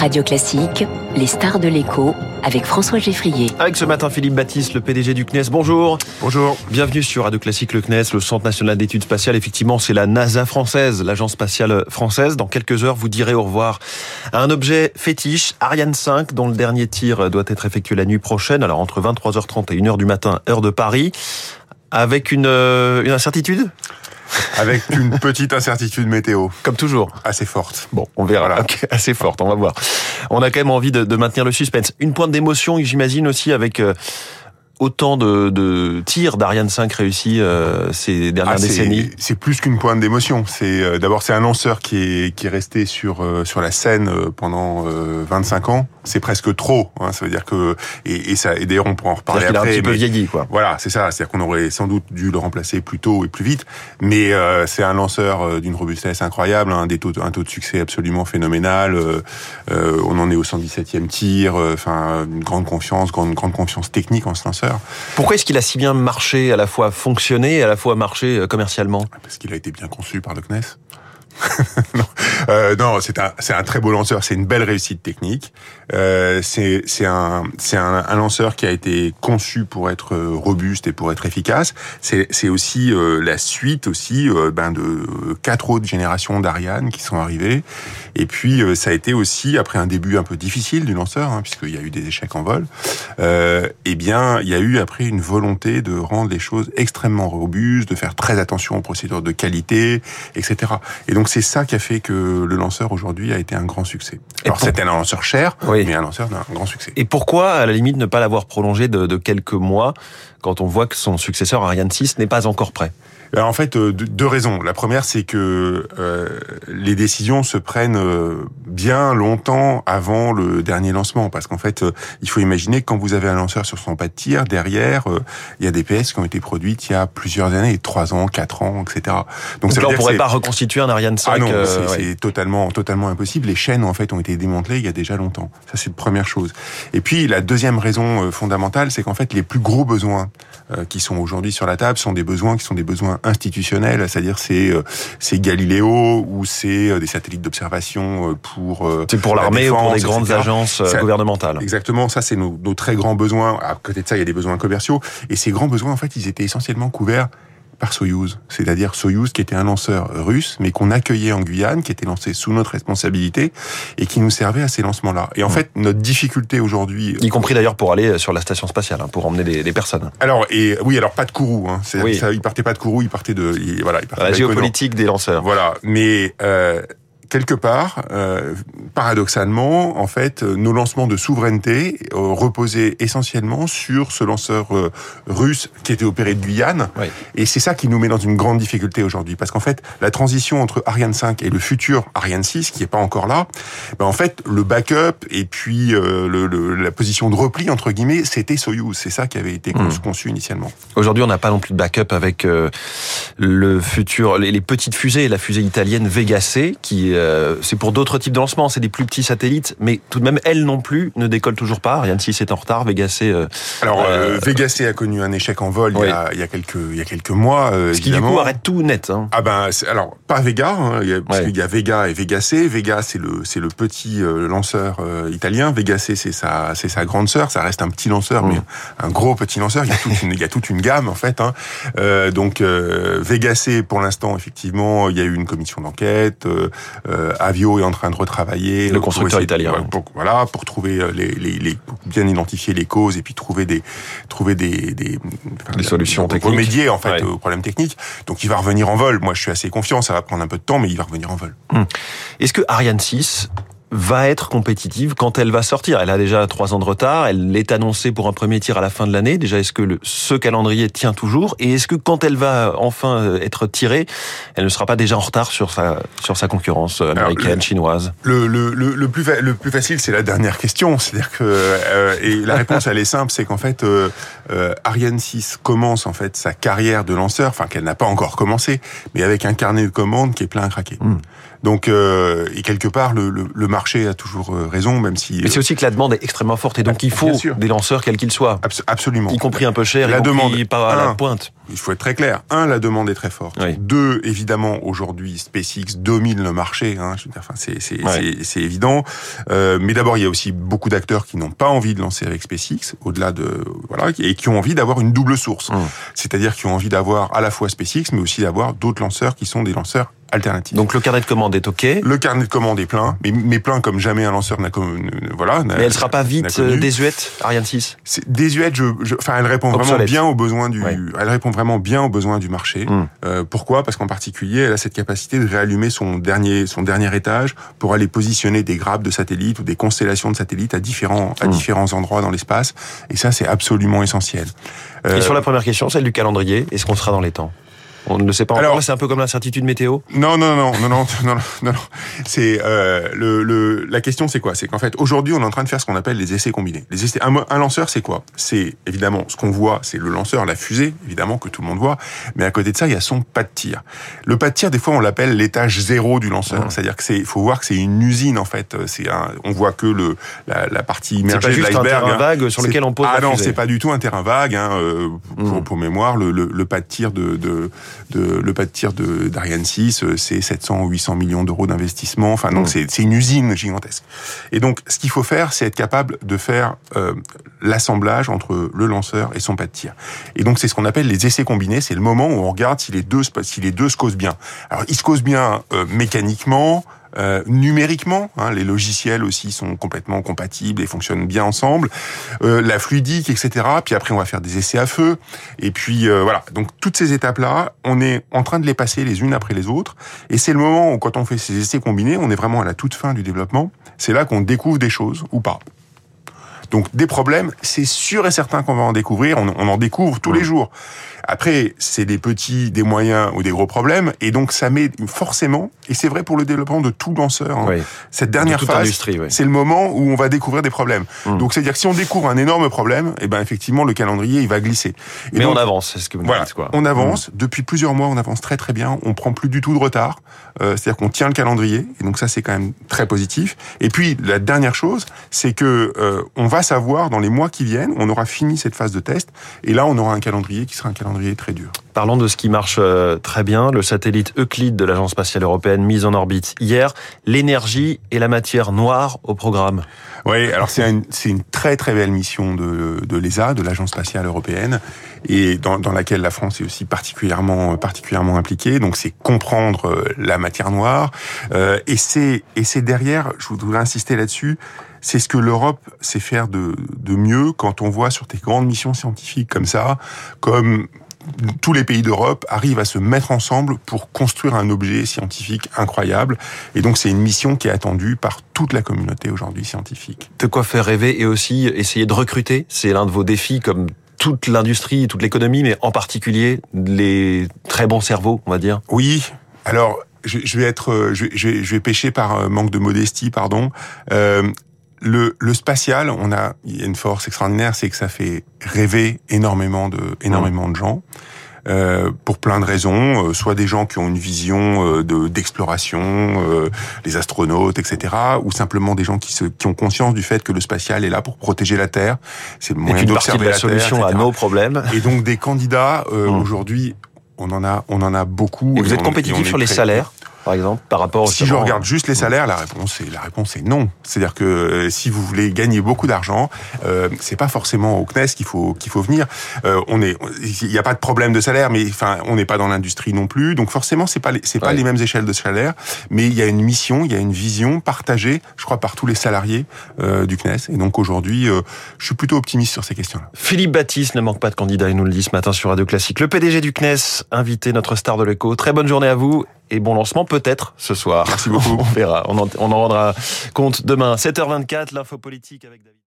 Radio Classique, les stars de l'écho avec François Geffrier. Avec ce matin Philippe Baptiste, le PDG du CNES. Bonjour. Bonjour. Bienvenue sur Radio Classique, le CNES, le Centre national d'études spatiales. Effectivement, c'est la NASA française, l'agence spatiale française. Dans quelques heures, vous direz au revoir à un objet fétiche, Ariane 5, dont le dernier tir doit être effectué la nuit prochaine, alors entre 23h30 et 1h du matin, heure de Paris, avec une, euh, une incertitude? Avec une petite incertitude météo. Comme toujours. Assez forte. Bon, on verra. Voilà. assez forte, on va voir. On a quand même envie de, de maintenir le suspense. Une pointe d'émotion, j'imagine aussi, avec... Euh, autant de, de tirs d'Ariane 5 réussis euh, ces dernières ah, décennies C'est plus qu'une pointe d'émotion. C'est euh, d'abord c'est un lanceur qui est qui est resté sur euh, sur la scène euh, pendant 25 ans. C'est presque trop. Hein, ça veut dire que et, et ça et d'ailleurs on pourra en reparler après. Il a un petit peu vieilli quoi. Voilà, c'est ça. C'est-à-dire qu'on aurait sans doute dû le remplacer plus tôt et plus vite. Mais c'est un lanceur d'une robustesse incroyable, des taux un taux de succès absolument phénoménal. on en est au 117e tir. Enfin une grande confiance, grande grande confiance technique en ce lanceur. Pourquoi est-ce qu'il a si bien marché, à la fois fonctionné et à la fois marché euh, commercialement? Parce qu'il a été bien conçu par le CNES. non, euh, non c'est un, très beau lanceur, c'est une belle réussite technique. Euh, c'est, un, un, un, lanceur qui a été conçu pour être robuste et pour être efficace. C'est, aussi euh, la suite aussi euh, ben de quatre autres générations d'Ariane qui sont arrivées. Et puis euh, ça a été aussi après un début un peu difficile du lanceur, hein, puisqu'il y a eu des échecs en vol. eh bien, il y a eu après une volonté de rendre les choses extrêmement robustes, de faire très attention aux procédures de qualité, etc. c'est ça qui a fait que le lanceur aujourd'hui a été un grand succès. Alors pour... c'était un lanceur cher, oui. mais un lanceur d'un grand succès. Et pourquoi, à la limite, ne pas l'avoir prolongé de, de quelques mois quand on voit que son successeur Ariane 6 n'est pas encore prêt? En fait, deux raisons. La première, c'est que euh, les décisions se prennent bien longtemps avant le dernier lancement, parce qu'en fait, il faut imaginer que quand vous avez un lanceur sur son pas de tir, derrière, il y a des PS qui ont été produites il y a plusieurs années, trois ans, quatre ans, etc. Donc, Donc ça là, on pourrait pas reconstituer un Ariane 5. Ah non, euh, c'est ouais. totalement, totalement impossible. Les chaînes en fait ont été démantelées il y a déjà longtemps. Ça, c'est la première chose. Et puis la deuxième raison fondamentale, c'est qu'en fait, les plus gros besoins euh, qui sont aujourd'hui sur la table sont des besoins qui sont des besoins institutionnels, c'est-à-dire c'est euh, c'est Galileo ou c'est des satellites d'observation pour c'est pour l'armée ou pour des grandes etc. agences ça, gouvernementales. Exactement, ça c'est nos, nos très grands besoins. À côté de ça, il y a des besoins commerciaux et ces grands besoins en fait, ils étaient essentiellement couverts par Soyouz, c'est-à-dire Soyouz qui était un lanceur russe, mais qu'on accueillait en Guyane, qui était lancé sous notre responsabilité et qui nous servait à ces lancements-là. Et en mmh. fait, notre difficulté aujourd'hui, y compris d'ailleurs pour aller sur la station spatiale, hein, pour emmener des, personnes. Alors et oui, alors pas de Kourou, hein. oui. ça, il partait pas de Kourou, il partait de, il, voilà, il partait la géopolitique des lanceurs. Voilà, mais euh, quelque part, euh, paradoxalement, en fait, nos lancements de souveraineté euh, reposaient essentiellement sur ce lanceur euh, russe qui était opéré de Guyane. Oui. Et c'est ça qui nous met dans une grande difficulté aujourd'hui. Parce qu'en fait, la transition entre Ariane 5 et le futur Ariane 6, qui est pas encore là, ben en fait, le backup et puis euh, le, le, la position de repli, entre guillemets, c'était Soyuz. C'est ça qui avait été mmh. conçu initialement. Aujourd'hui, on n'a pas non plus de backup avec euh, le futur, les, les, petites fusées, la fusée italienne Vega C, qui euh, c'est pour d'autres types de lancements, c'est des plus petits satellites, mais tout de même, elles non plus ne décollent toujours pas. Ariane 6 est en retard, Vega C... Euh, Alors, euh, Vega C a connu un échec en vol oui. il, y a, il, y a, quelques, il y a quelques mois. Ce qui du coup arrête tout net. Hein. Ah ben, alors, pas Vega, hein, il y a, parce ouais. qu'il y a Vega et Vega C. Vega, c'est le, c'est le petit lanceur italien. Vega C, c'est sa, c'est sa grande sœur. Ça reste un petit lanceur, mmh. mais un gros petit lanceur. Il y a toute une, il y a toute une gamme, en fait. Hein. donc, Vega C, pour l'instant, effectivement, il y a eu une commission d'enquête. Avio est en train de retravailler. Le constructeur italien. Pour, pour, voilà, pour trouver les, les, les, bien identifier les causes et puis trouver des, trouver des, des, enfin, des solutions techniques. Remédier, en fait, ouais. aux problèmes techniques. Donc, il va revenir en vol. Moi, je suis assez confiant. Ça va prendre un peu de temps, mais il va revenir en vol. Hum. Est-ce que Ariane 6 va être compétitive quand elle va sortir. Elle a déjà trois ans de retard. Elle est annoncée pour un premier tir à la fin de l'année. Déjà, est-ce que le, ce calendrier tient toujours? Et est-ce que quand elle va enfin être tirée, elle ne sera pas déjà en retard sur sa sur sa concurrence américaine, Alors, le, chinoise? le, le, le, plus le plus facile, c'est la dernière question. C'est-à-dire que euh, et la réponse elle est simple, c'est qu'en fait euh, euh, Ariane 6 commence en fait sa carrière de lanceur, enfin qu'elle n'a pas encore commencé, mais avec un carnet de commandes qui est plein à craquer. Mmh. Donc, euh, et quelque part, le, le, le, marché a toujours euh, raison, même si. Mais c'est aussi que la demande est extrêmement forte et donc il faut des lanceurs quels qu'ils soient. Abs absolument. Y compris un peu cher, la y demande pas à la pointe. Il faut être très clair. Un, la demande est très forte. Oui. Deux, évidemment, aujourd'hui, SpaceX domine le marché. Hein, je veux dire, enfin, c'est c'est Ouais. c'est évident. Euh, mais d'abord, il y a aussi beaucoup d'acteurs qui n'ont pas envie de lancer avec SpaceX, au-delà de voilà, et qui ont envie d'avoir une double source. Mm. C'est-à-dire qui ont envie d'avoir à la fois SpaceX, mais aussi d'avoir d'autres lanceurs qui sont des lanceurs alternatifs. Donc le carnet de commande est OK, le carnet de commande est plein, mais, mais plein comme jamais un lanceur n'a connu. Voilà. mais elle sera pas vite euh, désuète, Ariane 6 C'est désuète, je, je- enfin, elle répond vraiment bien aux besoins du, Ouais. elle répond vraiment bien aux besoins du marché. Mm. Euh, pourquoi? Parce qu'en particulier, elle a cette capacité de réallumer son dernier, son dernier étage pour aller positionner des grappes de satellites ou des constellations de satellites à différents, à Mm. différents endroits dans l'espace. Et ça, c'est absolument essentiel. Euh, Et sur la première question, celle du calendrier, est-ce qu'on sera dans les temps? On ne le sait pas encore. C'est un peu comme l'incertitude météo. Non, non, non, non, non, non, non. C'est euh, le, le, la question, c'est quoi? C'est qu'en fait, aujourd'hui, on est en train de faire ce qu'on appelle les essais combinés. Les essais. Un, un lanceur, c'est quoi? C'est évidemment ce qu'on voit, c'est le lanceur, la fusée, évidemment que tout le monde voit. Mais à côté de ça, il y a son pas de tir. Le pas de tir, des fois, on l'appelle l'étage zéro du lanceur. C'est-à-dire que c'est, faut voir que c'est une usine en fait. C'est un, on voit que le la, la partie immergée de l'iceberg. Un terrain hein. vague sur lequel on pose. Ah la non, c'est pas du tout un terrain vague. Hein. Euh, mm. Pour, mémoire, le, le, pas de tir de de le pas de tir de d'Ariane 6, euh, c'est 700 ou 800 millions d'euros d'investissement. Enfin, donc Mm. c'est une usine gigantesque. Et donc, ce qu'il faut faire, c'est être capable de faire euh, l'assemblage entre le lanceur et son pas de tir. Et donc, c'est ce qu'on appelle les essais combinés. C'est le moment où on regarde si les deux se- si les deux se causent bien. Alors, ils se causent bien euh, mécaniquement. Euh, numériquement, hein, les logiciels aussi sont complètement compatibles et fonctionnent bien ensemble, euh, la fluidique, etc. Puis après, on va faire des essais à feu, et puis euh, voilà. Donc toutes ces étapes-là, on est en train de les passer les unes après les autres, et c'est le moment où, quand on fait ces essais combinés, on est vraiment à la toute fin du développement. C'est là qu'on découvre des choses ou pas. Donc des problèmes, c'est sûr et certain qu'on va en découvrir. On, on en découvre tous les jours. Après, c'est des petits, des moyens ou des gros problèmes, et donc ça met forcément, et c'est vrai pour le développement de tout lanceur. hein. Cette dernière toute phase, oui. c'est le moment où on va découvrir des problèmes. Mm. Donc c'est-à-dire que si on découvre un énorme problème, et ben effectivement le calendrier il va glisser. Et Mais donc, on avance, c'est ce que vous voilà, dites, quoi. on avance. Depuis plusieurs mois, on avance très très bien. On prend plus du tout de retard. Euh, C'est-à-dire qu'on tient le calendrier. Et donc ça, c'est quand même très positif. Et puis la dernière chose, c'est que euh, on va savoir dans les mois qui viennent, on aura fini cette phase de test. Et là, on aura un calendrier qui sera un calendrier très dur. Parlons de ce qui marche euh, très bien, le satellite Euclide de l'Agence spatiale européenne mis en orbite hier. L'énergie et la matière noire au programme. Oui, alors c'est une, très très belle mission de, de l'ESA, de l'Agence spatiale européenne, et dans, dans laquelle la France est aussi particulièrement particulièrement impliquée. Donc c'est comprendre euh, la matière noire, euh, et c'est et c'est derrière, je voudrais insister là-dessus, c'est ce que l'Europe sait faire de, de mieux quand on voit sur des grandes missions scientifiques comme ça, comme tous les pays d'Europe arrivent à se mettre ensemble pour construire un objet scientifique incroyable. Et donc c'est une mission qui est attendue par toute la communauté aujourd'hui scientifique. De quoi faire rêver et aussi essayer de recruter. C'est l'un de vos défis comme toute l'industrie, toute l'économie, mais en particulier les très bons cerveaux, on va dire. Oui, alors je, vais être, euh, je, vais- je vais, je vais pêcher par euh, manque de modestie, pardon. Euh, le, le spatial, on a, il y a une force extraordinaire, c'est que ça fait rêver énormément de, énormément de gens. Euh, pour plein de raisons, euh, soit des gens qui ont une vision euh, de d'exploration, euh, les astronautes, etc., ou simplement des gens qui, se, qui ont conscience du fait que le spatial est là pour protéger la Terre. C'est le moyen une partie de d'observer la la, solution Terre, à nos problèmes. Et donc des candidats euh, Mm. aujourd'hui, on en a, on en a beaucoup. Et vous êtes compétitif sur les salaires, par exemple, par rapport Si je regarde juste les salaires, la réponse est la réponse est non. C'est-à-dire que euh, si vous voulez gagner beaucoup d'argent, euh, c'est pas forcément au CNES qu'il faut qu'il faut venir. Euh, on est, il n'y a pas de problème de salaire, mais enfin, on n'est pas dans l'industrie non plus, donc forcément c'est pas c'est pas les mêmes échelles de salaire, mais il y a une mission, il y a une vision partagée, je crois, par tous les salariés euh, du CNES. Et donc aujourd'hui, je suis plutôt optimiste sur ces questions-là. Philippe Baptiste ne manque pas de candidat, il nous le dit ce matin sur Radio Classique. Le PDG du CNES, invité notre star de l'écho. Très bonne journée à vous et bon lancement peut-être ce soir. Merci beaucoup. On verra, on en, on en rendra compte demain. 7h24, l'info politique avec David.